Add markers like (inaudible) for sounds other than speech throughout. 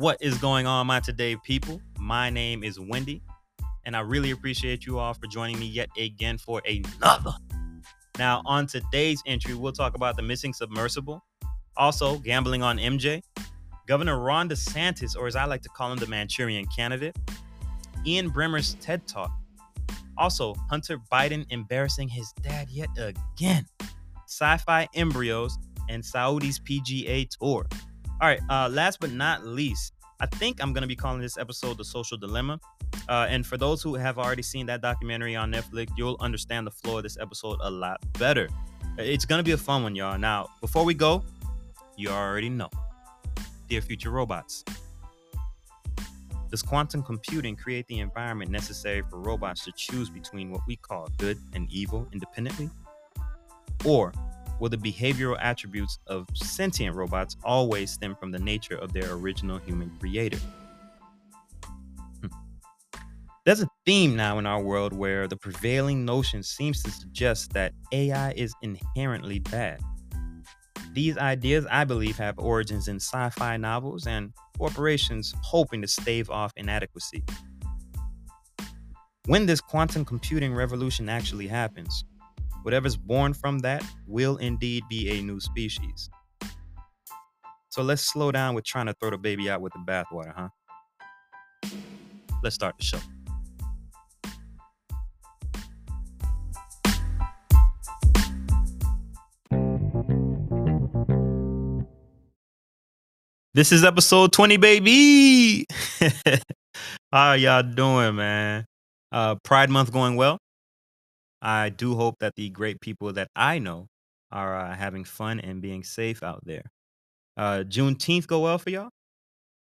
What is going on, my today people? My name is Wendy, and I really appreciate you all for joining me yet again for another. Now, on today's entry, we'll talk about the missing submersible, also gambling on MJ, Governor Ron DeSantis, or as I like to call him, the Manchurian candidate, Ian Bremmer's TED Talk, also Hunter Biden embarrassing his dad yet again, sci fi embryos, and Saudi's PGA Tour. All right, uh, last but not least, I think I'm going to be calling this episode The Social Dilemma. Uh, and for those who have already seen that documentary on Netflix, you'll understand the flow of this episode a lot better. It's going to be a fun one, y'all. Now, before we go, you already know. Dear future robots, does quantum computing create the environment necessary for robots to choose between what we call good and evil independently? Or will the behavioral attributes of sentient robots always stem from the nature of their original human creator? Hmm. There's a theme now in our world where the prevailing notion seems to suggest that AI is inherently bad. These ideas, I believe, have origins in sci fi novels and corporations hoping to stave off inadequacy. When this quantum computing revolution actually happens, Whatever's born from that will indeed be a new species. So let's slow down with trying to throw the baby out with the bathwater, huh? Let's start the show. This is episode 20, baby. (laughs) How y'all doing, man? Uh, Pride Month going well? I do hope that the great people that I know are uh, having fun and being safe out there. Uh, Juneteenth go well for y'all?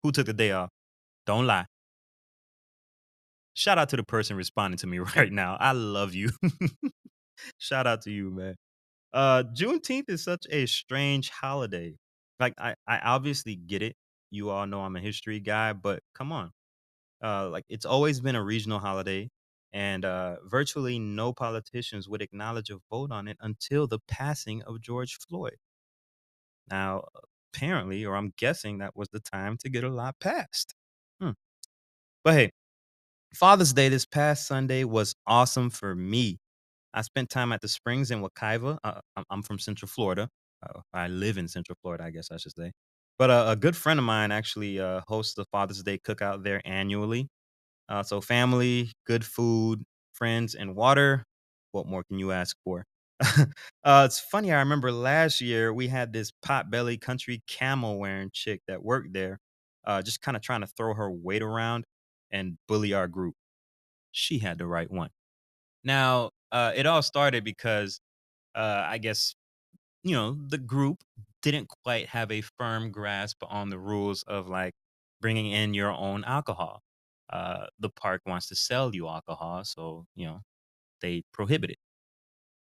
Who took the day off? Don't lie. Shout out to the person responding to me (laughs) right now. I love you. (laughs) Shout out to you, man. Uh, Juneteenth is such a strange holiday. Like, I, I obviously get it. You all know I'm a history guy, but come on. Uh, like, it's always been a regional holiday and uh, virtually no politicians would acknowledge a vote on it until the passing of George Floyd. Now, apparently, or I'm guessing that was the time to get a lot passed. Hmm. But hey, Father's Day this past Sunday was awesome for me. I spent time at the Springs in Wekiva. Uh, I'm from Central Florida. Uh, I live in Central Florida, I guess I should say. But uh, a good friend of mine actually uh, hosts the Father's Day cookout there annually. Uh, so family, good food, friends, and water. What more can you ask for? (laughs) uh, it's funny. I remember last year we had this potbelly country camel wearing chick that worked there, uh, just kind of trying to throw her weight around and bully our group. She had the right one. Now, uh, it all started because uh, I guess, you know, the group didn't quite have a firm grasp on the rules of like bringing in your own alcohol uh, the park wants to sell you alcohol, so you know they prohibit it.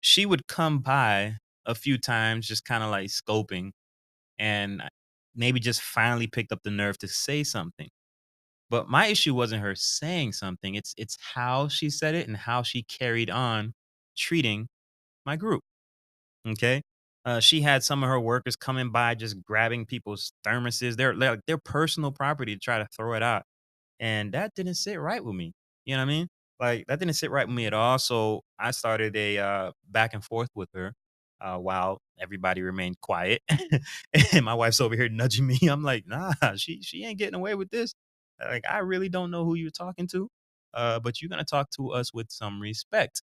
She would come by a few times, just kind of like scoping, and maybe just finally picked up the nerve to say something. But my issue wasn't her saying something; it's it's how she said it and how she carried on treating my group. Okay. Uh, she had some of her workers coming by just grabbing people's thermoses, their like their personal property to try to throw it out and that didn't sit right with me. You know what I mean? Like that didn't sit right with me at all. So I started a uh, back and forth with her uh, while everybody remained quiet, (laughs) and my wife's over here nudging me. I'm like, nah, she she ain't getting away with this. Like I really don't know who you're talking to, uh, but you're gonna talk to us with some respect.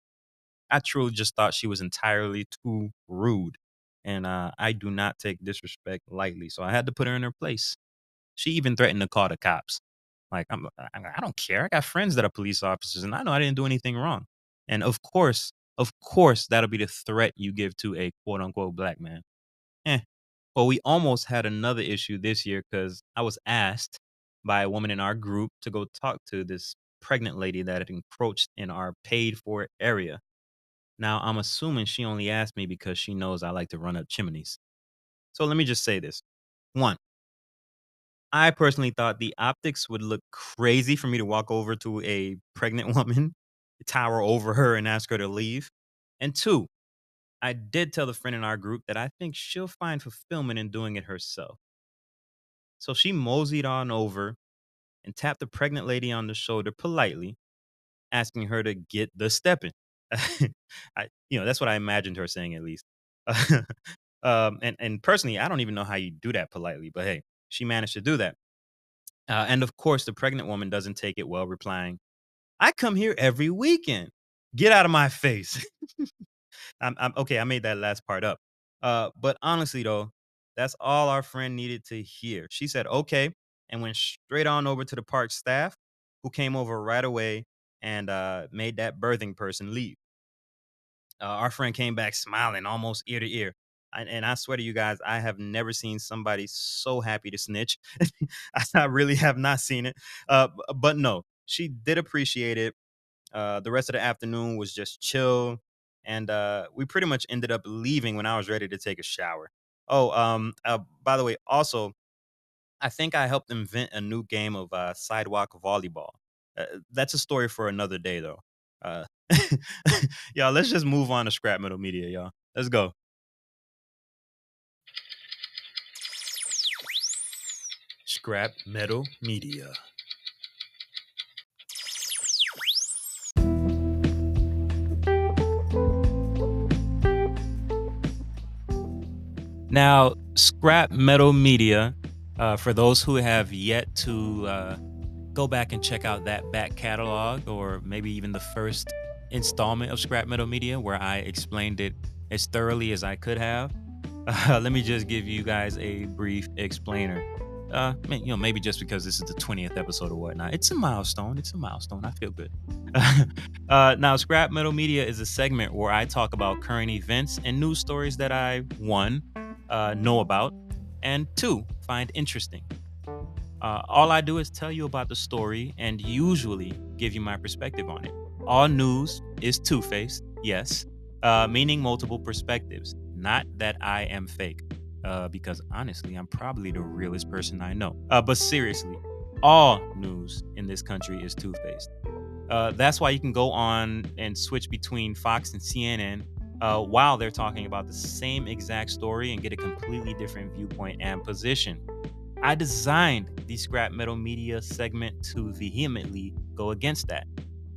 I truly just thought she was entirely too rude, and uh, I do not take disrespect lightly. So I had to put her in her place. She even threatened to call the cops. Like I'm, I don't care. I got friends that are police officers, and I know I didn't do anything wrong. And of course, of course, that'll be the threat you give to a quote unquote black man. Eh. Well, we almost had another issue this year because I was asked by a woman in our group to go talk to this pregnant lady that had encroached in our paid for area. Now, I'm assuming she only asked me because she knows I like to run up chimneys. So let me just say this. One, I personally thought the optics would look crazy for me to walk over to a pregnant (laughs) woman, tower over her, and ask her to leave. And two, I did tell the friend in our group that I think she'll find fulfillment in doing it herself. So she moseyed on over and tapped the pregnant lady on the shoulder politely, asking her to get the stepping. (laughs) I, you know, that's what I imagined her saying at least. (laughs) um, and and personally, I don't even know how you do that politely, but hey, she managed to do that. Uh, and of course, the pregnant woman doesn't take it well, replying, "I come here every weekend. Get out of my face." (laughs) I'm, I'm okay. I made that last part up. Uh, but honestly, though, that's all our friend needed to hear. She said, "Okay," and went straight on over to the park staff, who came over right away and uh, made that birthing person leave. Uh, our friend came back smiling, almost ear to ear. And, and I swear to you guys, I have never seen somebody so happy to snitch. (laughs) I really have not seen it. Uh, but no, she did appreciate it. Uh, the rest of the afternoon was just chill, and uh, we pretty much ended up leaving when I was ready to take a shower. Oh, um, uh, by the way, also, I think I helped invent a new game of uh, sidewalk volleyball. Uh, that's a story for another day, though. Uh, (laughs) y'all, let's just move on to scrap metal media, y'all. Let's go. Scrap metal media. Now, scrap metal media, uh, for those who have yet to uh, go back and check out that back catalog or maybe even the first installment of Scrap Metal Media where I explained it as thoroughly as I could have. Uh, (laughs) let me just give you guys a brief explainer. Uh, you know, maybe just because this is the 20th episode or whatnot. It's a milestone. It's a milestone. I feel good. (laughs) uh, now, Scrap Metal Media is a segment where I talk about current events and news stories that I, one, uh, know about, and two, find interesting. Uh, all I do is tell you about the story and usually give you my perspective on it. All news is two faced, yes, uh, meaning multiple perspectives. Not that I am fake, uh, because honestly, I'm probably the realest person I know. Uh, but seriously, all news in this country is two faced. Uh, that's why you can go on and switch between Fox and CNN uh, while they're talking about the same exact story and get a completely different viewpoint and position. I designed the scrap metal media segment to vehemently go against that.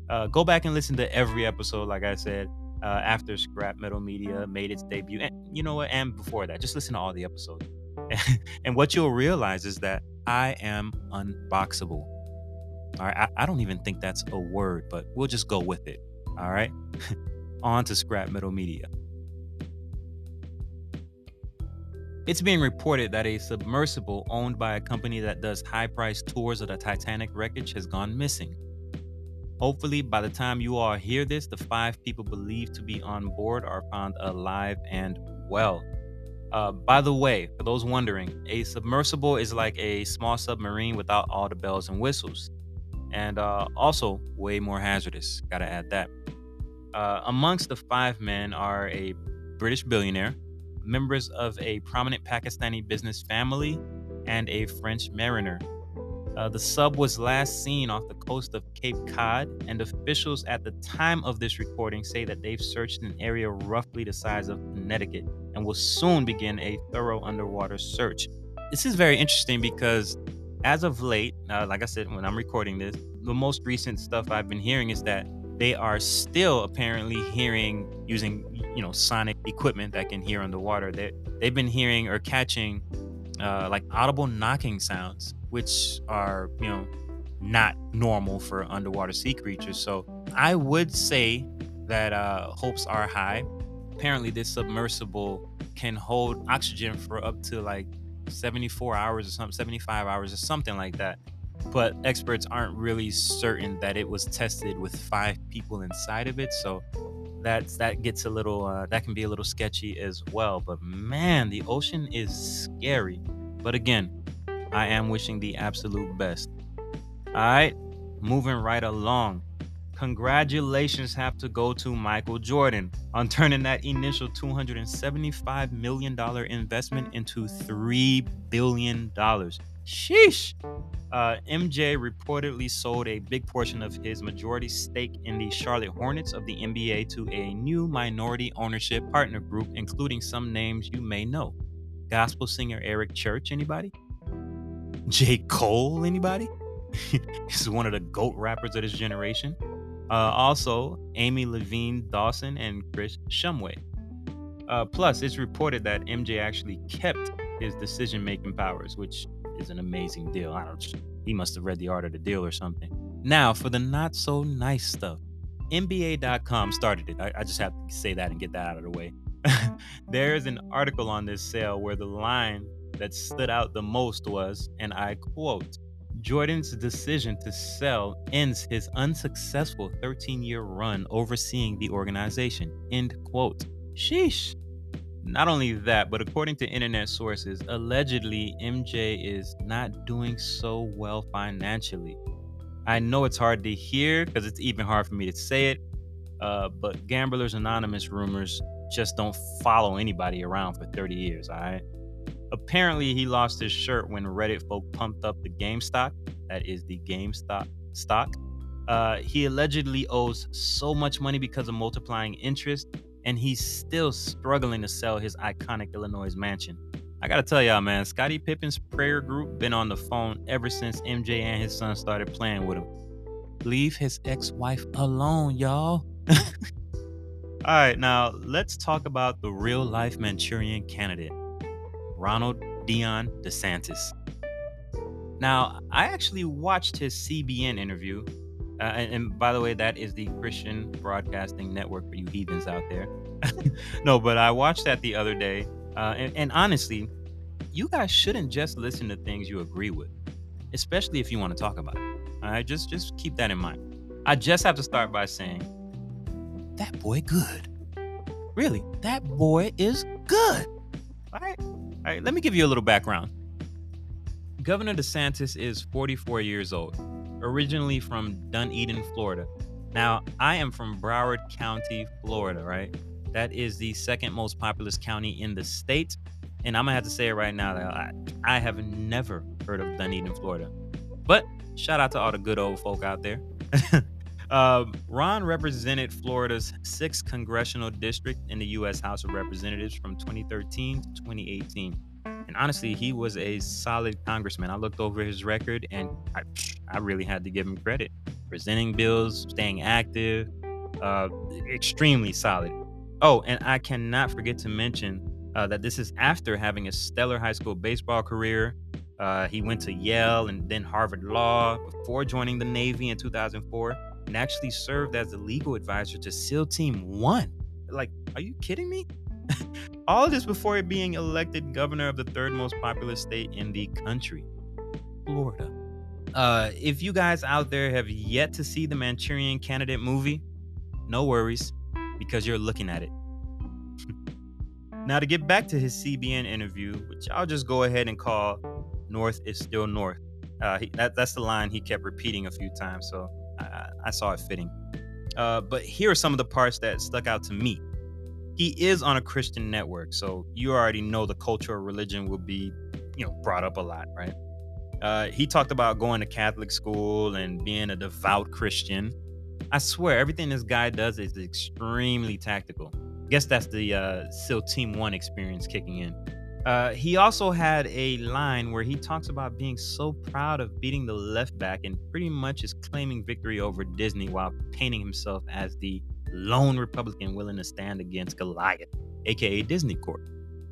Uh, go back and listen to every episode, like I said, uh, after scrap metal media made its debut. And you know what? And before that, just listen to all the episodes. (laughs) and what you'll realize is that I am unboxable. All right. I, I don't even think that's a word, but we'll just go with it. All right. (laughs) on to scrap metal media. It's being reported that a submersible owned by a company that does high priced tours of the Titanic wreckage has gone missing. Hopefully, by the time you all hear this, the five people believed to be on board are found alive and well. Uh, by the way, for those wondering, a submersible is like a small submarine without all the bells and whistles, and uh, also way more hazardous. Gotta add that. Uh, amongst the five men are a British billionaire, members of a prominent Pakistani business family, and a French mariner. Uh, the sub was last seen off the coast of Cape Cod, and officials at the time of this recording say that they've searched an area roughly the size of Connecticut and will soon begin a thorough underwater search. This is very interesting because, as of late, uh, like I said, when I'm recording this, the most recent stuff I've been hearing is that they are still apparently hearing using you know sonic equipment that can hear underwater they they've been hearing or catching uh, like audible knocking sounds which are you know not normal for underwater sea creatures so i would say that uh, hopes are high apparently this submersible can hold oxygen for up to like 74 hours or something 75 hours or something like that but experts aren't really certain that it was tested with five people inside of it. So that's that gets a little uh, that can be a little sketchy as well. But man, the ocean is scary. But again, I am wishing the absolute best. All right, moving right along. Congratulations have to go to Michael Jordan on turning that initial $275 million investment into $3 billion. Sheesh. Uh, MJ reportedly sold a big portion of his majority stake in the Charlotte Hornets of the NBA to a new minority ownership partner group, including some names you may know. Gospel singer Eric Church, anybody? J. Cole, anybody? (laughs) He's one of the GOAT rappers of this generation. Uh, also, Amy Levine Dawson and Chris Shumway. Uh, plus, it's reported that MJ actually kept his decision making powers, which is an amazing deal. I don't. He must have read the art of the deal or something. Now, for the not so nice stuff, NBA.com started it. I, I just have to say that and get that out of the way. (laughs) There's an article on this sale where the line that stood out the most was, and I quote, Jordan's decision to sell ends his unsuccessful 13 year run overseeing the organization. End quote. Sheesh. Not only that, but according to internet sources, allegedly MJ is not doing so well financially. I know it's hard to hear because it's even hard for me to say it, uh, but Gamblers Anonymous rumors just don't follow anybody around for 30 years, all right? Apparently, he lost his shirt when Reddit folk pumped up the GameStop. That is the GameStop stock. Uh, he allegedly owes so much money because of multiplying interest, and he's still struggling to sell his iconic Illinois mansion. I gotta tell y'all, man, Scottie Pippen's prayer group been on the phone ever since MJ and his son started playing with him. Leave his ex-wife alone, y'all. (laughs) All right, now let's talk about the real-life Manchurian candidate, Ronald Dion DeSantis. Now, I actually watched his CBN interview. Uh, and, and, by the way, that is the Christian Broadcasting Network for you heathens out there. (laughs) no, but I watched that the other day. Uh, and, and honestly, you guys shouldn't just listen to things you agree with, especially if you want to talk about it. All right, just just keep that in mind. I just have to start by saying that boy good. Really, that boy is good. All right, all right. Let me give you a little background. Governor DeSantis is 44 years old, originally from Dunedin, Florida. Now, I am from Broward County, Florida, right? That is the second most populous county in the state. And I'm gonna have to say it right now that I, I have never heard of Dunedin, Florida. But shout out to all the good old folk out there. (laughs) uh, Ron represented Florida's 6th congressional district in the U.S. House of Representatives from 2013 to 2018. And honestly, he was a solid congressman. I looked over his record and I, I really had to give him credit. Presenting bills, staying active, uh, extremely solid. Oh, and I cannot forget to mention uh, that this is after having a stellar high school baseball career. Uh, he went to Yale and then Harvard Law before joining the Navy in 2004 and actually served as the legal advisor to SEAL Team 1. Like, are you kidding me? (laughs) All of this before being elected governor of the third most populous state in the country, Florida. Uh, if you guys out there have yet to see the Manchurian Candidate movie, no worries because you're looking at it. (laughs) now, to get back to his CBN interview, which I'll just go ahead and call North is Still North. Uh, he, that, that's the line he kept repeating a few times, so I, I saw it fitting. Uh, but here are some of the parts that stuck out to me. He is on a Christian network, so you already know the culture of religion will be, you know, brought up a lot, right? Uh, he talked about going to Catholic school and being a devout Christian. I swear, everything this guy does is extremely tactical. Guess that's the uh, SEAL Team One experience kicking in. Uh, he also had a line where he talks about being so proud of beating the left back and pretty much is claiming victory over Disney while painting himself as the lone Republican willing to stand against Goliath, aka Disney Corp.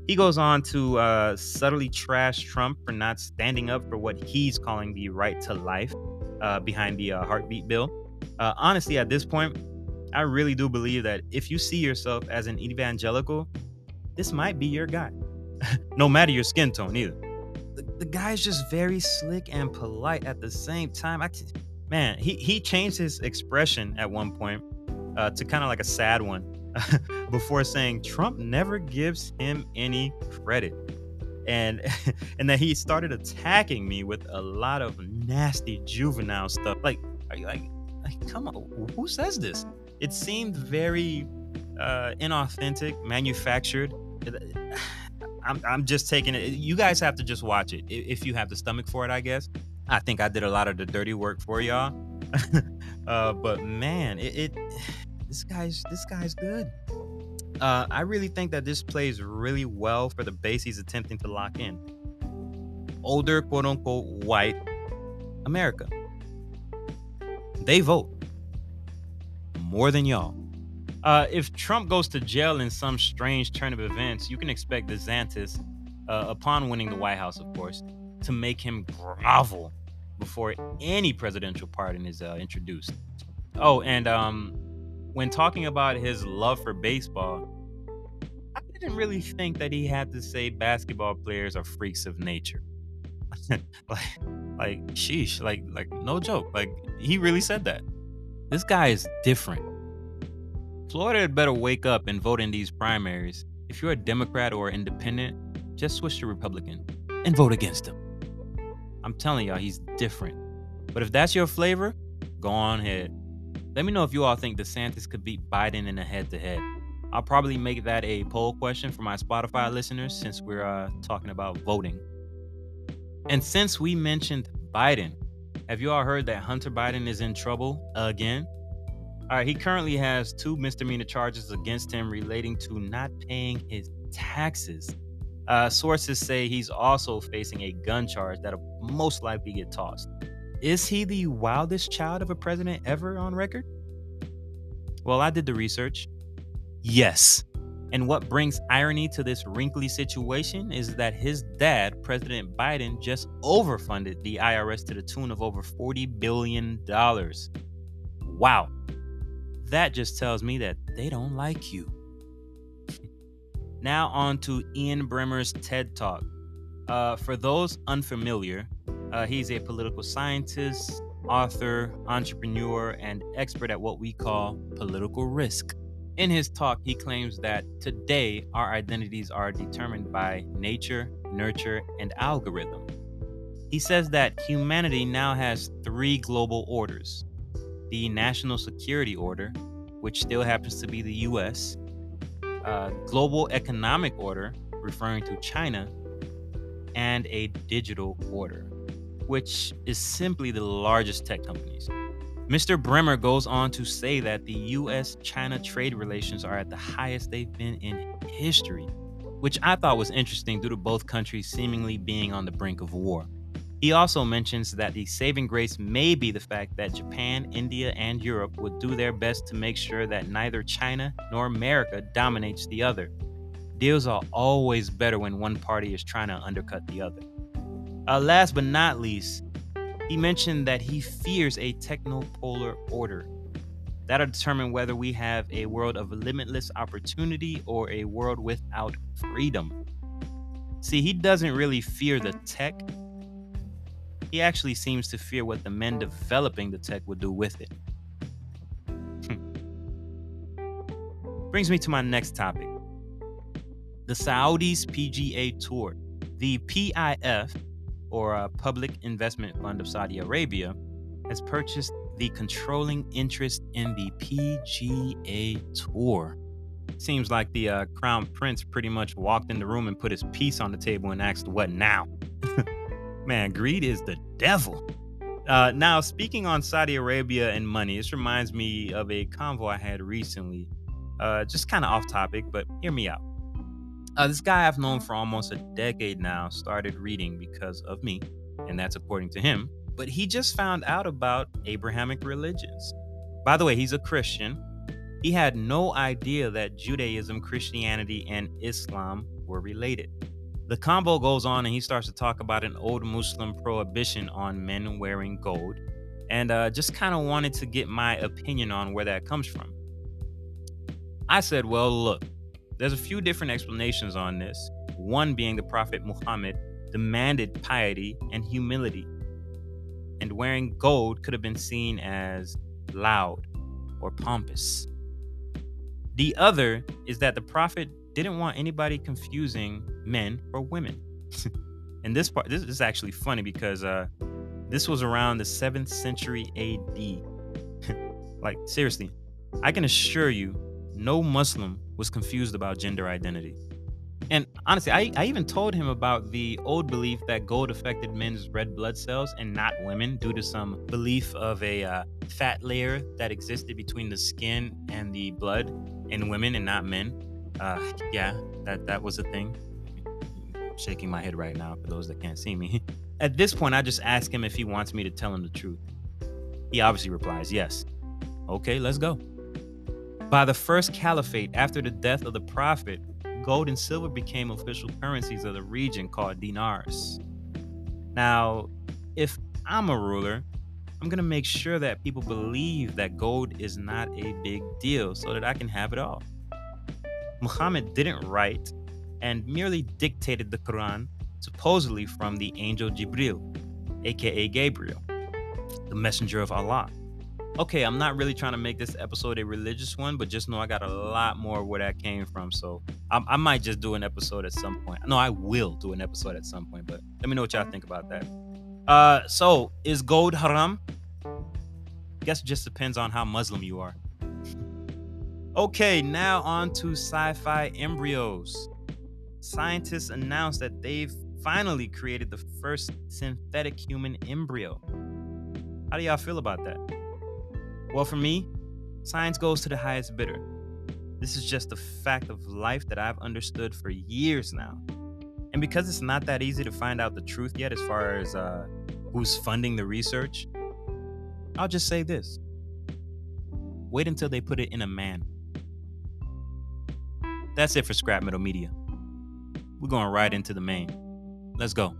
He goes on to uh, subtly trash Trump for not standing up for what he's calling the right to life uh, behind the uh, heartbeat bill. Uh, honestly, at this point, I really do believe that if you see yourself as an evangelical, this might be your guy. (laughs) no matter your skin tone, either. The, the guy's just very slick and polite at the same time. I, man, he, he changed his expression at one point uh, to kind of like a sad one (laughs) before saying Trump never gives him any credit. And (laughs) and that he started attacking me with a lot of nasty juvenile stuff. Like, are you like like, come on, who says this? It seemed very uh, inauthentic, manufactured. (sighs) I'm, I'm just taking it. You guys have to just watch it if you have the stomach for it, I guess. I think I did a lot of the dirty work for y'all. (laughs) uh, but man, it, it (sighs) this guy's this guy's good. Uh, I really think that this plays really well for the base he's attempting to lock in. older, quote unquote, white America. They vote more than y'all. Uh, if Trump goes to jail in some strange turn of events, you can expect DeSantis, uh, upon winning the White House, of course, to make him grovel before any presidential pardon is uh, introduced. Oh, and um, when talking about his love for baseball, I didn't really think that he had to say basketball players are freaks of nature. (laughs) like, like, sheesh, like, like, no joke. Like, he really said that. This guy is different. Florida had better wake up and vote in these primaries. If you're a Democrat or independent, just switch to Republican and vote against him. I'm telling y'all, he's different. But if that's your flavor, go on ahead. Let me know if you all think DeSantis could beat Biden in a head to head. I'll probably make that a poll question for my Spotify listeners since we're uh, talking about voting. And since we mentioned Biden, have you all heard that Hunter Biden is in trouble again? All right, he currently has two misdemeanor charges against him relating to not paying his taxes. Uh, sources say he's also facing a gun charge that'll most likely get tossed. Is he the wildest child of a president ever on record? Well, I did the research. Yes. And what brings irony to this wrinkly situation is that his dad, President Biden, just overfunded the IRS to the tune of over $40 billion. Wow. That just tells me that they don't like you. now, on to Ian Bremmer's TED Talk. Uh, for those unfamiliar, uh, he's a political scientist, author, entrepreneur, and expert at what we call political risk. In his talk, he claims that today our identities are determined by nature, nurture, and algorithm. He says that humanity now has three global orders the National Security Order, which still happens to be the US, uh, Global Economic Order, referring to China, and a digital order, which is simply the largest tech companies. Mr. Bremmer goes on to say that the US China trade relations are at the highest they've been in history, which I thought was interesting due to both countries seemingly being on the brink of war. He also mentions that the saving grace may be the fact that Japan, India, and Europe would do their best to make sure that neither China nor America dominates the other. Deals are always better when one party is trying to undercut the other. Uh, last but not least, he mentioned that he fears a technopolar order. That'll determine whether we have a world of limitless opportunity or a world without freedom. See, he doesn't really fear the tech. He actually seems to fear what the men developing the tech would do with it. Hmm. Brings me to my next topic the Saudis PGA Tour. The PIF or a Public Investment Fund of Saudi Arabia, has purchased the controlling interest in the PGA Tour. Seems like the uh, Crown Prince pretty much walked in the room and put his piece on the table and asked, What now? Man, greed is the devil. Uh, now, speaking on Saudi Arabia and money, this reminds me of a convo I had recently. Uh, just kind of off topic, but hear me out. Uh, this guy I've known for almost a decade now started reading because of me, and that's according to him. But he just found out about Abrahamic religions. By the way, he's a Christian. He had no idea that Judaism, Christianity, and Islam were related. The combo goes on and he starts to talk about an old Muslim prohibition on men wearing gold, and uh, just kind of wanted to get my opinion on where that comes from. I said, Well, look, there's a few different explanations on this, one being the Prophet Muhammad demanded piety and humility, and wearing gold could have been seen as loud or pompous. The other is that the Prophet didn't want anybody confusing men or women. (laughs) and this part, this is actually funny because uh, this was around the 7th century AD. (laughs) like, seriously, I can assure you, no Muslim was confused about gender identity. And honestly, I, I even told him about the old belief that gold affected men's red blood cells and not women due to some belief of a uh, fat layer that existed between the skin and the blood in women and not men. Uh, yeah, that, that was a thing. I'm shaking my head right now for those that can't see me. (laughs) At this point, I just ask him if he wants me to tell him the truth. He obviously replies, Yes. Okay, let's go. By the first caliphate after the death of the prophet, gold and silver became official currencies of the region called dinars. Now, if I'm a ruler, I'm going to make sure that people believe that gold is not a big deal so that I can have it all. Muhammad didn't write and merely dictated the Quran, supposedly from the angel Jibril, aka Gabriel, the messenger of Allah. Okay, I'm not really trying to make this episode a religious one, but just know I got a lot more where that came from. So I, I might just do an episode at some point. No, I will do an episode at some point, but let me know what y'all think about that. Uh, so is gold haram? I Guess it just depends on how Muslim you are. Okay, now on to sci-fi embryos. Scientists announced that they've finally created the first synthetic human embryo. How do y'all feel about that? Well, for me, science goes to the highest bidder. This is just a fact of life that I've understood for years now. And because it's not that easy to find out the truth yet as far as uh, who's funding the research, I'll just say this wait until they put it in a man. That's it for Scrap Metal Media. We're going right into the main. Let's go.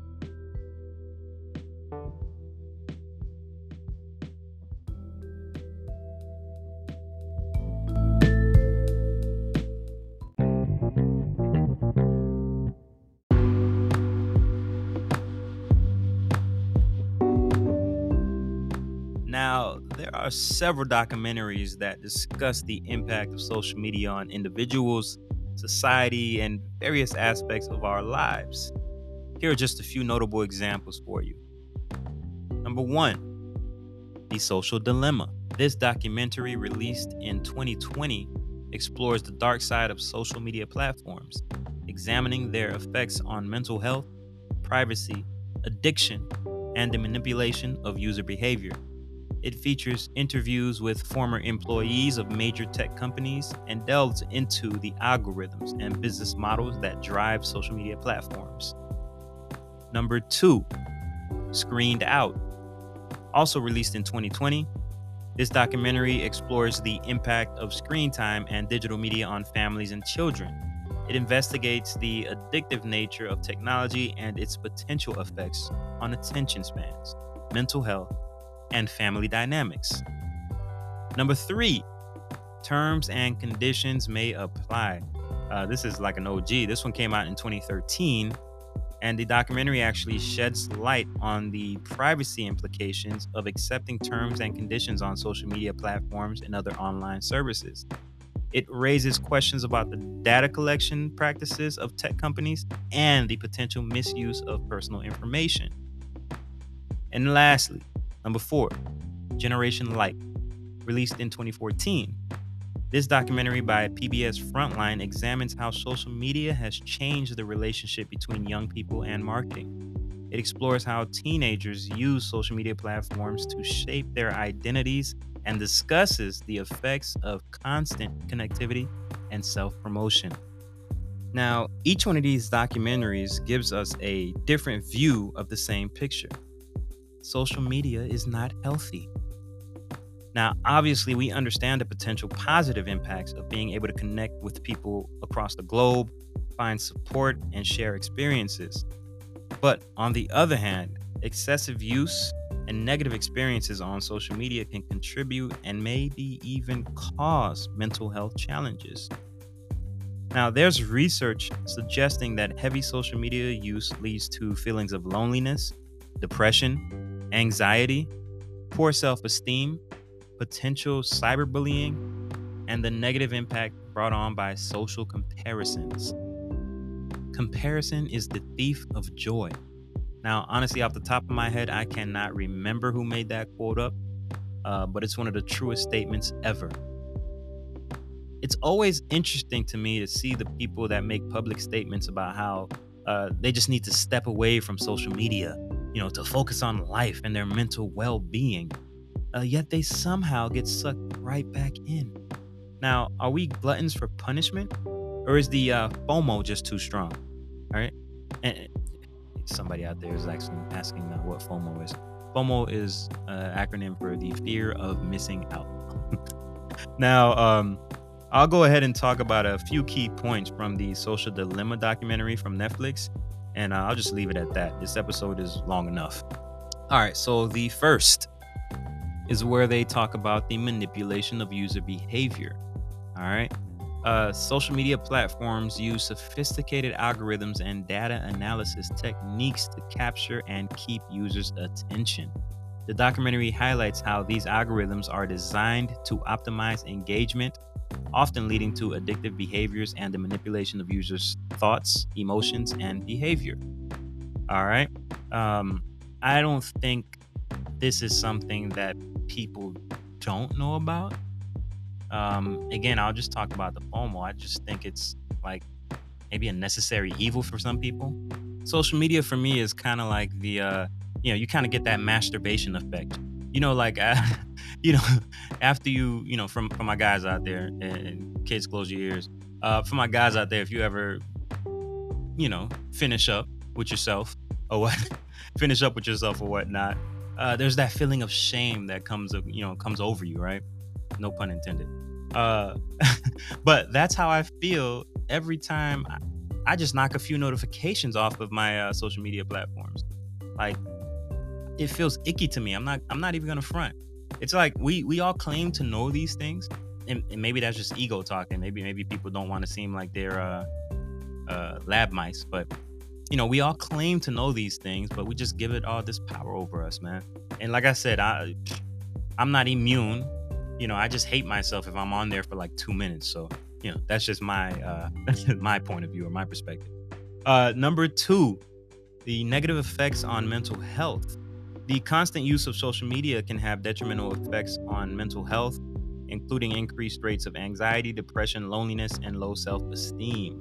Now, there are several documentaries that discuss the impact of social media on individuals, society, and various aspects of our lives. Here are just a few notable examples for you. Number one, The Social Dilemma. This documentary, released in 2020, explores the dark side of social media platforms, examining their effects on mental health, privacy, addiction, and the manipulation of user behavior. It features interviews with former employees of major tech companies and delves into the algorithms and business models that drive social media platforms. Number two, Screened Out. Also released in 2020, this documentary explores the impact of screen time and digital media on families and children. It investigates the addictive nature of technology and its potential effects on attention spans, mental health, and family dynamics. Number three, terms and conditions may apply. Uh, this is like an OG. This one came out in 2013, and the documentary actually sheds light on the privacy implications of accepting terms and conditions on social media platforms and other online services. It raises questions about the data collection practices of tech companies and the potential misuse of personal information. And lastly, Number four, Generation Like, released in 2014. This documentary by PBS Frontline examines how social media has changed the relationship between young people and marketing. It explores how teenagers use social media platforms to shape their identities and discusses the effects of constant connectivity and self promotion. Now, each one of these documentaries gives us a different view of the same picture social media is not healthy. Now, obviously, we understand the potential positive impacts of being able to connect with people across the globe, find support, and share experiences. But on the other hand, excessive use and negative experiences on social media can contribute and maybe even cause mental health challenges. Now, there's research suggesting that heavy social media use leads to feelings of loneliness, depression, anxiety, poor self esteem, potential cyberbullying, and the negative impact brought on by social comparisons. Comparison is the thief of joy. Now, honestly, off the top of my head, I cannot remember who made that quote up, uh, but it's one of the truest statements ever. It's always interesting to me to see the people that make public statements about how uh, they just need to step away from social media you know, to focus on life and their mental well being, uh, yet they somehow get sucked right back in. Now, are we gluttons for punishment? Or is the uh, FOMO just too strong? All right. And somebody out there is actually asking uh, what FOMO is. FOMO is an acronym for the fear of missing out. (laughs) now, um, I'll go ahead and talk about a few key points from the Social Dilemma documentary from Netflix, and uh, I'll just leave it at that. This episode is long enough. All right, so the first is where they talk about the manipulation of user behavior. All right. Uh, social media platforms use sophisticated algorithms and data analysis techniques to capture and keep users' attention. The documentary highlights how these algorithms are designed to optimize engagement, often leading to addictive behaviors and the manipulation of users' thoughts, emotions, and behavior. All right. Um, I don't think this is something that people don't know about um, again, I'll just talk about the FOMO. I just think it's like maybe a necessary evil for some people. Social media for me is kind of like the, uh, you know, you kind of get that masturbation effect. You know, like, (laughs) uh, you know, after you, you know, from from my guys out there, and, kids, close your ears. Uh, for my guys out there, if you ever, you know, finish up with yourself or what, (laughs) finish up with yourself or whatnot, uh, there's that feeling of shame that comes, you know, comes over you, right? No pun intended. Uh, (laughs) but that's how I feel every time I, I, just knock a few notifications off of my uh, social media platforms. Like it feels icky to me. I'm not. I'm not even gonna front. It's like we we all claim to know these things, and, and maybe that's just ego talking. Maybe maybe people don't want to seem like they're uh, uh, lab mice, but you know we all claim to know these things, but we just give it all this power over us, man. And like I said, I I'm not immune you know, I just hate myself if I'm on there for like two minutes. So, you know, that's just my uh (laughs) my point of view or my perspective. Uh number two, the negative effects on mental health. The constant use of social media can have detrimental effects on mental health, including increased rates of anxiety, depression, loneliness, and low self esteem.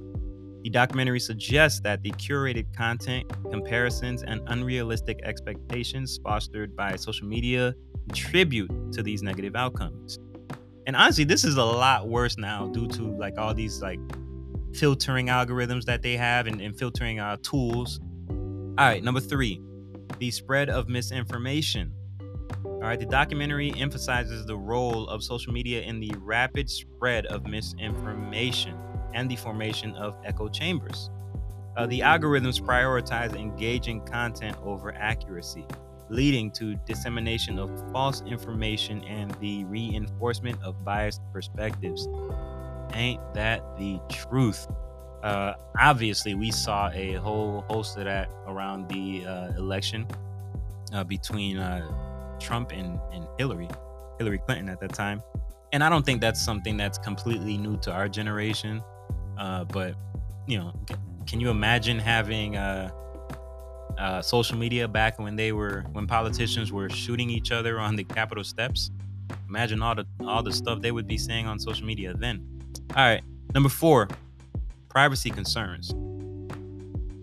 The documentary suggests that the curated content, comparisons, and unrealistic expectations fostered by social media contribute to these negative outcomes. And honestly, this is a lot worse now due to like all these like filtering algorithms that they have and, and filtering uh, tools. All right, number three, the spread of misinformation. All right, the documentary emphasizes the role of social media in the rapid spread of misinformation and the formation of echo chambers. Uh, the algorithms prioritize engaging content over accuracy leading to dissemination of false information and the reinforcement of biased perspectives. Ain't that the truth? Uh, obviously, we saw a whole host of that around the uh, election uh, between uh, Trump and, and Hillary, Hillary Clinton at that time. And I don't think that's something that's completely new to our generation. Uh, but, you know, can you imagine having uh, social media back when they were when politicians were shooting each other on the Capitol steps. Imagine all the all the stuff they would be saying on social media then. All right, number four, privacy concerns.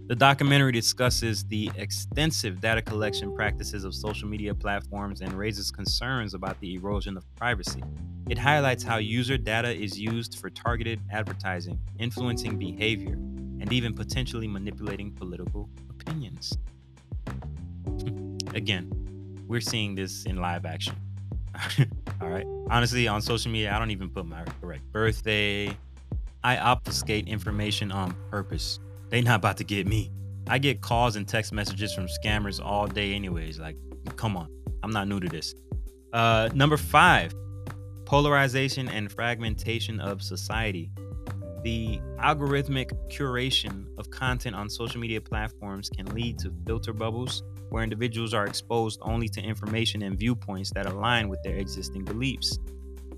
The documentary discusses the extensive data collection practices of social media platforms and raises concerns about the erosion of privacy. It highlights how user data is used for targeted advertising, influencing behavior, and even potentially manipulating political opinions. (laughs) Again, we're seeing this in live action. (laughs) All right. Honestly, on social media, I don't even put my correct birthday. I obfuscate information on purpose. They not about to get me. I get calls and text messages from scammers all day, anyways. Like, come on. I'm not new to this. Uh, number five, polarization and fragmentation of society. The algorithmic curation of content on social media platforms can lead to filter bubbles where individuals are exposed only to information and viewpoints that align with their existing beliefs.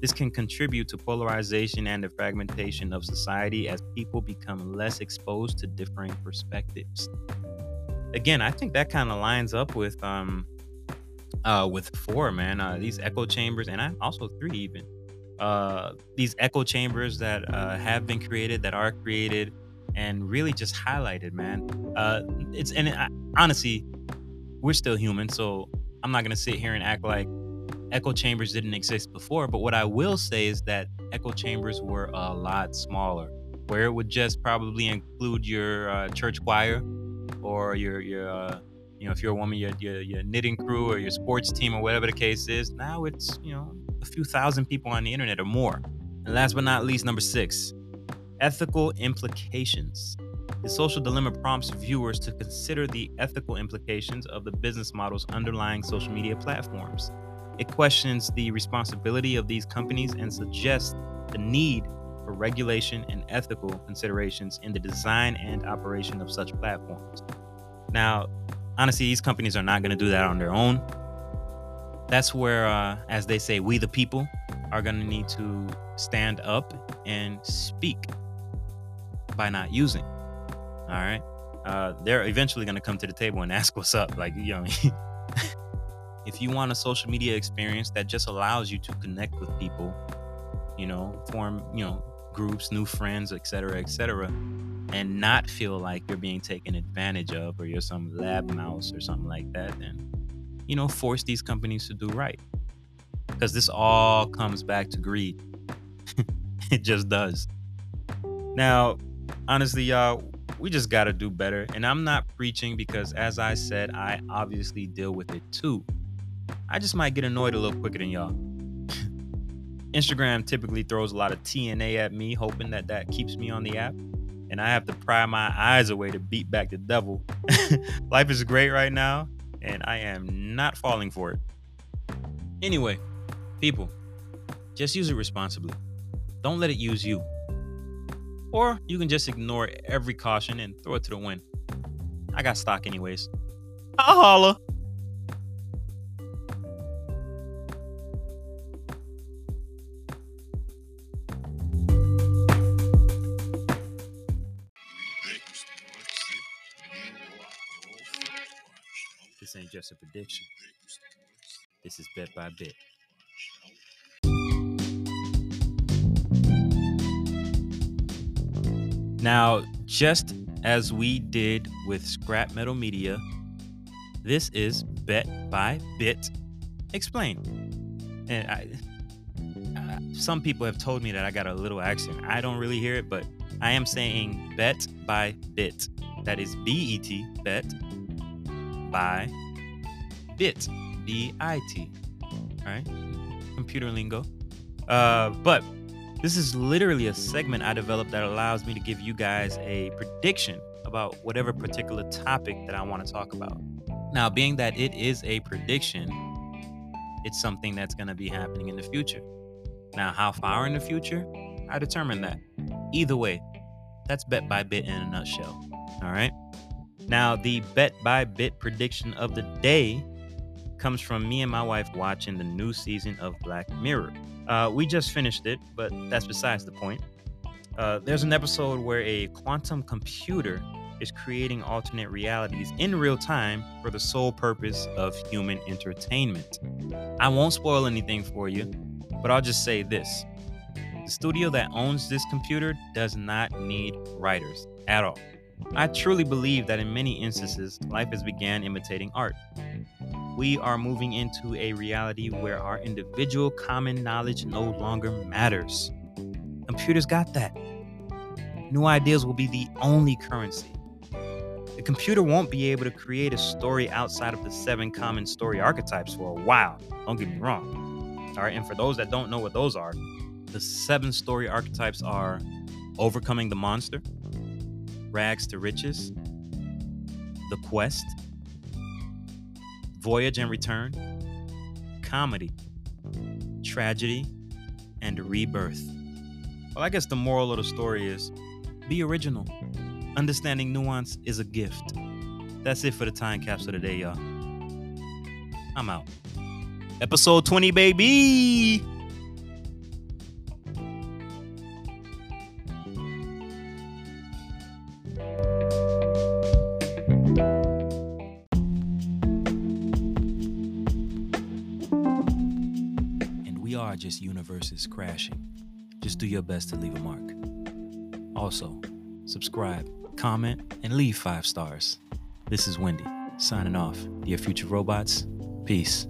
This can contribute to polarization and the fragmentation of society as people become less exposed to differing perspectives. Again, I think that kind of lines up with um uh with four, man. Uh these echo chambers and I also three even uh, these echo chambers that uh, have been created, that are created, and really just highlighted, man. Uh, it's and it, honestly, we're still human, so I'm not gonna sit here and act like echo chambers didn't exist before. But what I will say is that echo chambers were a lot smaller, where it would just probably include your uh, church choir or your your uh, you know if you're a woman, your, your your knitting crew or your sports team or whatever the case is. Now it's you know a few thousand people on the internet or more. And last but not least, number six, ethical implications. The social dilemma prompts viewers to consider the ethical implications of the business models underlying social media platforms. It questions the responsibility of these companies and suggests the need for regulation and ethical considerations in the design and operation of such platforms. Now, honestly, these companies are not going to do that on their own. That's where, uh, as they say, we the people are going to need to stand up and speak by not using. All right. Uh, they're eventually going to come to the table and (laughs) ask what's up. Like, you know, if you want a social media experience that just allows you to connect with people, you know, form, you know, groups, new friends, etc., etc., and not feel like you're being taken advantage of or you're some lab mouse or something like that, then you know, force these companies to do right. Because this all comes back to greed. (laughs) it just does. Now, honestly, y'all, we just got to do better. And I'm not preaching because, as I said, I obviously deal with it too. I just might get annoyed a little quicker than y'all. (laughs) Instagram typically throws a lot of TNA at me, hoping that that keeps me on the app. And I have to pry my eyes away to beat back the devil. (laughs) Life is great right now, and I am not falling for it. Anyway, people, just use it responsibly. Don't let it use you. Or you can just ignore every caution and throw it to the wind. I got stock anyways. I'll holla. Just a prediction. This is bit by bit. Now, just as we did with Scrap Metal Media, this is Bet by Bit Explain. And I, uh, some people have told me that I got a little accent. I don't really hear it, but I am saying Bet by Bit. That is B E T, Bet by Bit, B I T. All right, computer lingo. Uh, but this is literally a segment I developed that allows me to give you guys a prediction about whatever particular topic that I want to talk about. Now, being that it is a prediction, it's something that's going to be happening in the future. Now, how far in the future? I determine that. Either way, that's bet by bit in a nutshell. All right. Now, the bet by bit prediction of the day comes from me and my wife watching the new season of Black Mirror. Uh, we just finished it, but that's besides the point. Uh, there's an episode where a quantum computer is creating alternate realities in real time for the sole purpose of human entertainment. I won't spoil anything for you, but I'll just say this the studio that owns this computer does not need writers at all. I truly believe that in many instances, life has began imitating art we are moving into a reality where our individual common knowledge no longer matters. Computers got that. New ideas will be the only currency. The computer won't be able to create a story outside of the seven common story archetypes for a while. Don't get me wrong. All right, and for those that don't know what those are, the seven story archetypes are overcoming the monster, rags to riches, the quest, Voyage and Return, comedy, tragedy, and rebirth. Well, I guess the moral of the story is be original. Understanding nuance is a gift. That's it for the time capsule today, y'all. I'm out. Episode 20, baby! Universes crashing. Just do your best to leave a mark. Also, subscribe, comment, and leave five stars. This is Wendy, signing off. Dear future robots, peace.